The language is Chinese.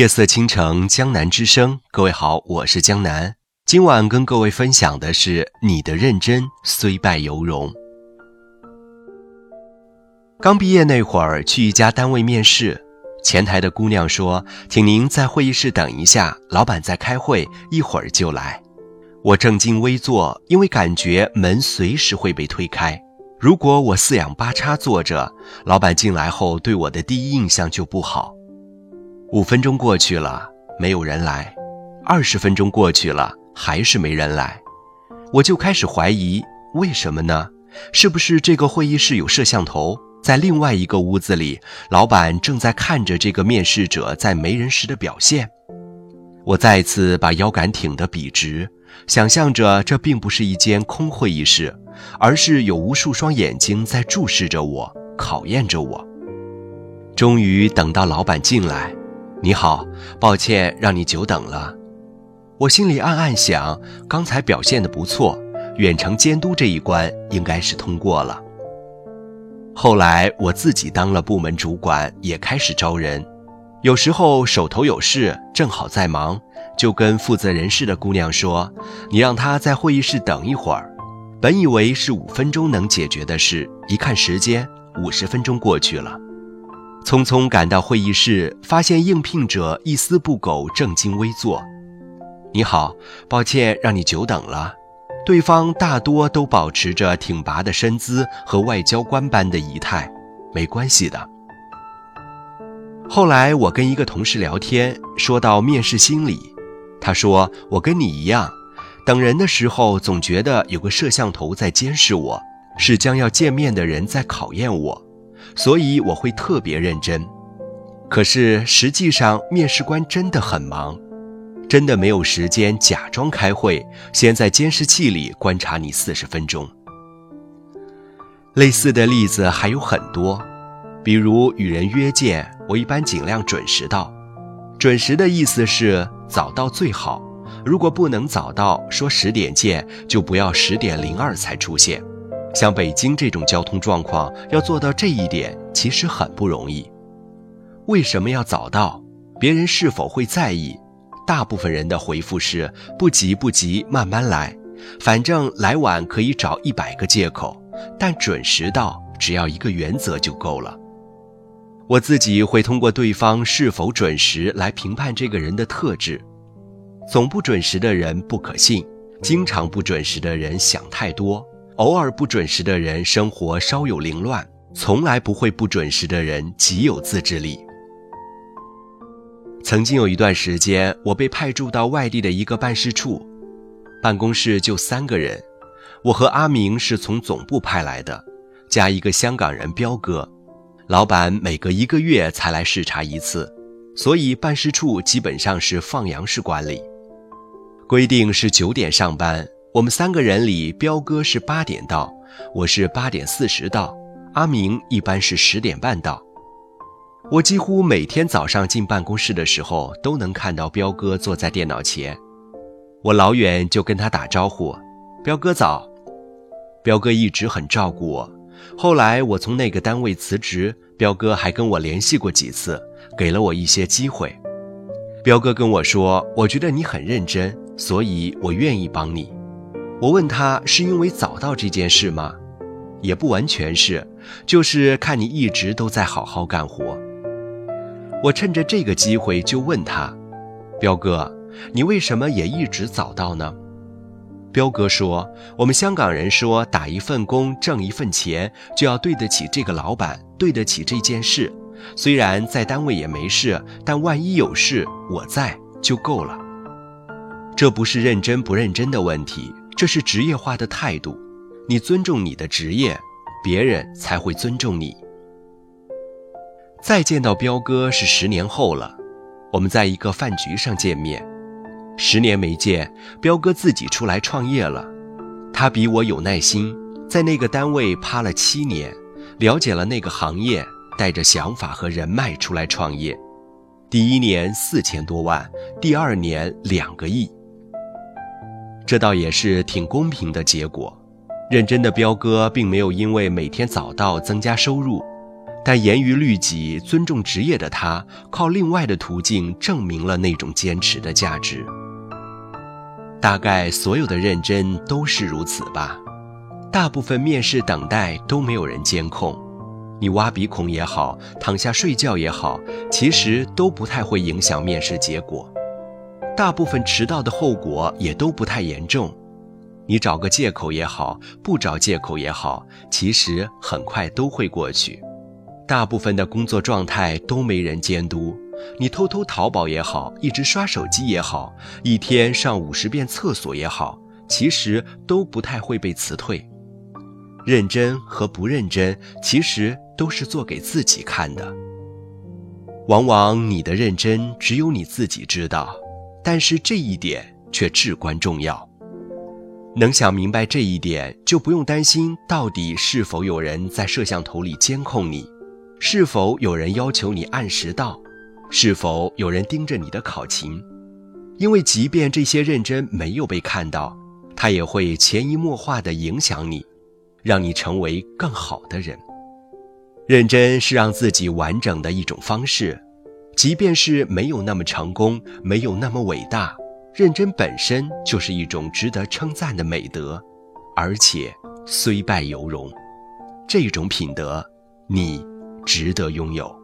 夜色倾城，江南之声。各位好，我是江南。今晚跟各位分享的是你的认真虽败犹荣。刚毕业那会儿，去一家单位面试，前台的姑娘说：“请您在会议室等一下，老板在开会，一会儿就来。”我正襟危坐，因为感觉门随时会被推开。如果我四仰八叉坐着，老板进来后对我的第一印象就不好。五分钟过去了，没有人来；二十分钟过去了，还是没人来。我就开始怀疑，为什么呢？是不是这个会议室有摄像头？在另外一个屋子里，老板正在看着这个面试者在没人时的表现。我再次把腰杆挺得笔直，想象着这并不是一间空会议室，而是有无数双眼睛在注视着我，考验着我。终于等到老板进来。你好，抱歉让你久等了。我心里暗暗想，刚才表现的不错，远程监督这一关应该是通过了。后来我自己当了部门主管，也开始招人。有时候手头有事，正好在忙，就跟负责人事的姑娘说：“你让她在会议室等一会儿。”本以为是五分钟能解决的事，一看时间，五十分钟过去了。匆匆赶到会议室，发现应聘者一丝不苟，正襟危坐。你好，抱歉让你久等了。对方大多都保持着挺拔的身姿和外交官般的仪态。没关系的。后来我跟一个同事聊天，说到面试心理，他说我跟你一样，等人的时候总觉得有个摄像头在监视我，是将要见面的人在考验我。所以我会特别认真，可是实际上面试官真的很忙，真的没有时间假装开会，先在监视器里观察你四十分钟。类似的例子还有很多，比如与人约见，我一般尽量准时到。准时的意思是早到最好，如果不能早到，说十点见，就不要十点零二才出现。像北京这种交通状况，要做到这一点其实很不容易。为什么要早到？别人是否会在意？大部分人的回复是不急不急，慢慢来，反正来晚可以找一百个借口，但准时到只要一个原则就够了。我自己会通过对方是否准时来评判这个人的特质。总不准时的人不可信，经常不准时的人想太多。偶尔不准时的人，生活稍有凌乱；从来不会不准时的人，极有自制力。曾经有一段时间，我被派驻到外地的一个办事处，办公室就三个人，我和阿明是从总部派来的，加一个香港人彪哥。老板每隔一个月才来视察一次，所以办事处基本上是放羊式管理，规定是九点上班。我们三个人里，彪哥是八点到，我是八点四十到，阿明一般是十点半到。我几乎每天早上进办公室的时候，都能看到彪哥坐在电脑前，我老远就跟他打招呼：“彪哥早。”彪哥一直很照顾我，后来我从那个单位辞职，彪哥还跟我联系过几次，给了我一些机会。彪哥跟我说：“我觉得你很认真，所以我愿意帮你。”我问他是因为早到这件事吗？也不完全是，就是看你一直都在好好干活。我趁着这个机会就问他：“彪哥，你为什么也一直早到呢？”彪哥说：“我们香港人说，打一份工挣一份钱，就要对得起这个老板，对得起这件事。虽然在单位也没事，但万一有事，我在就够了。这不是认真不认真的问题。”这是职业化的态度，你尊重你的职业，别人才会尊重你。再见到彪哥是十年后了，我们在一个饭局上见面，十年没见，彪哥自己出来创业了。他比我有耐心，在那个单位趴了七年，了解了那个行业，带着想法和人脉出来创业。第一年四千多万，第二年两个亿。这倒也是挺公平的结果。认真的彪哥并没有因为每天早到增加收入，但严于律己、尊重职业的他，靠另外的途径证明了那种坚持的价值。大概所有的认真都是如此吧。大部分面试等待都没有人监控，你挖鼻孔也好，躺下睡觉也好，其实都不太会影响面试结果。大部分迟到的后果也都不太严重，你找个借口也好，不找借口也好，其实很快都会过去。大部分的工作状态都没人监督，你偷偷淘宝也好，一直刷手机也好，一天上五十遍厕所也好，其实都不太会被辞退。认真和不认真，其实都是做给自己看的。往往你的认真只有你自己知道，但是这一点却至关重要。能想明白这一点，就不用担心到底是否有人在摄像头里监控你。是否有人要求你按时到？是否有人盯着你的考勤？因为即便这些认真没有被看到，它也会潜移默化地影响你，让你成为更好的人。认真是让自己完整的一种方式，即便是没有那么成功，没有那么伟大，认真本身就是一种值得称赞的美德，而且虽败犹荣。这种品德，你。值得拥有。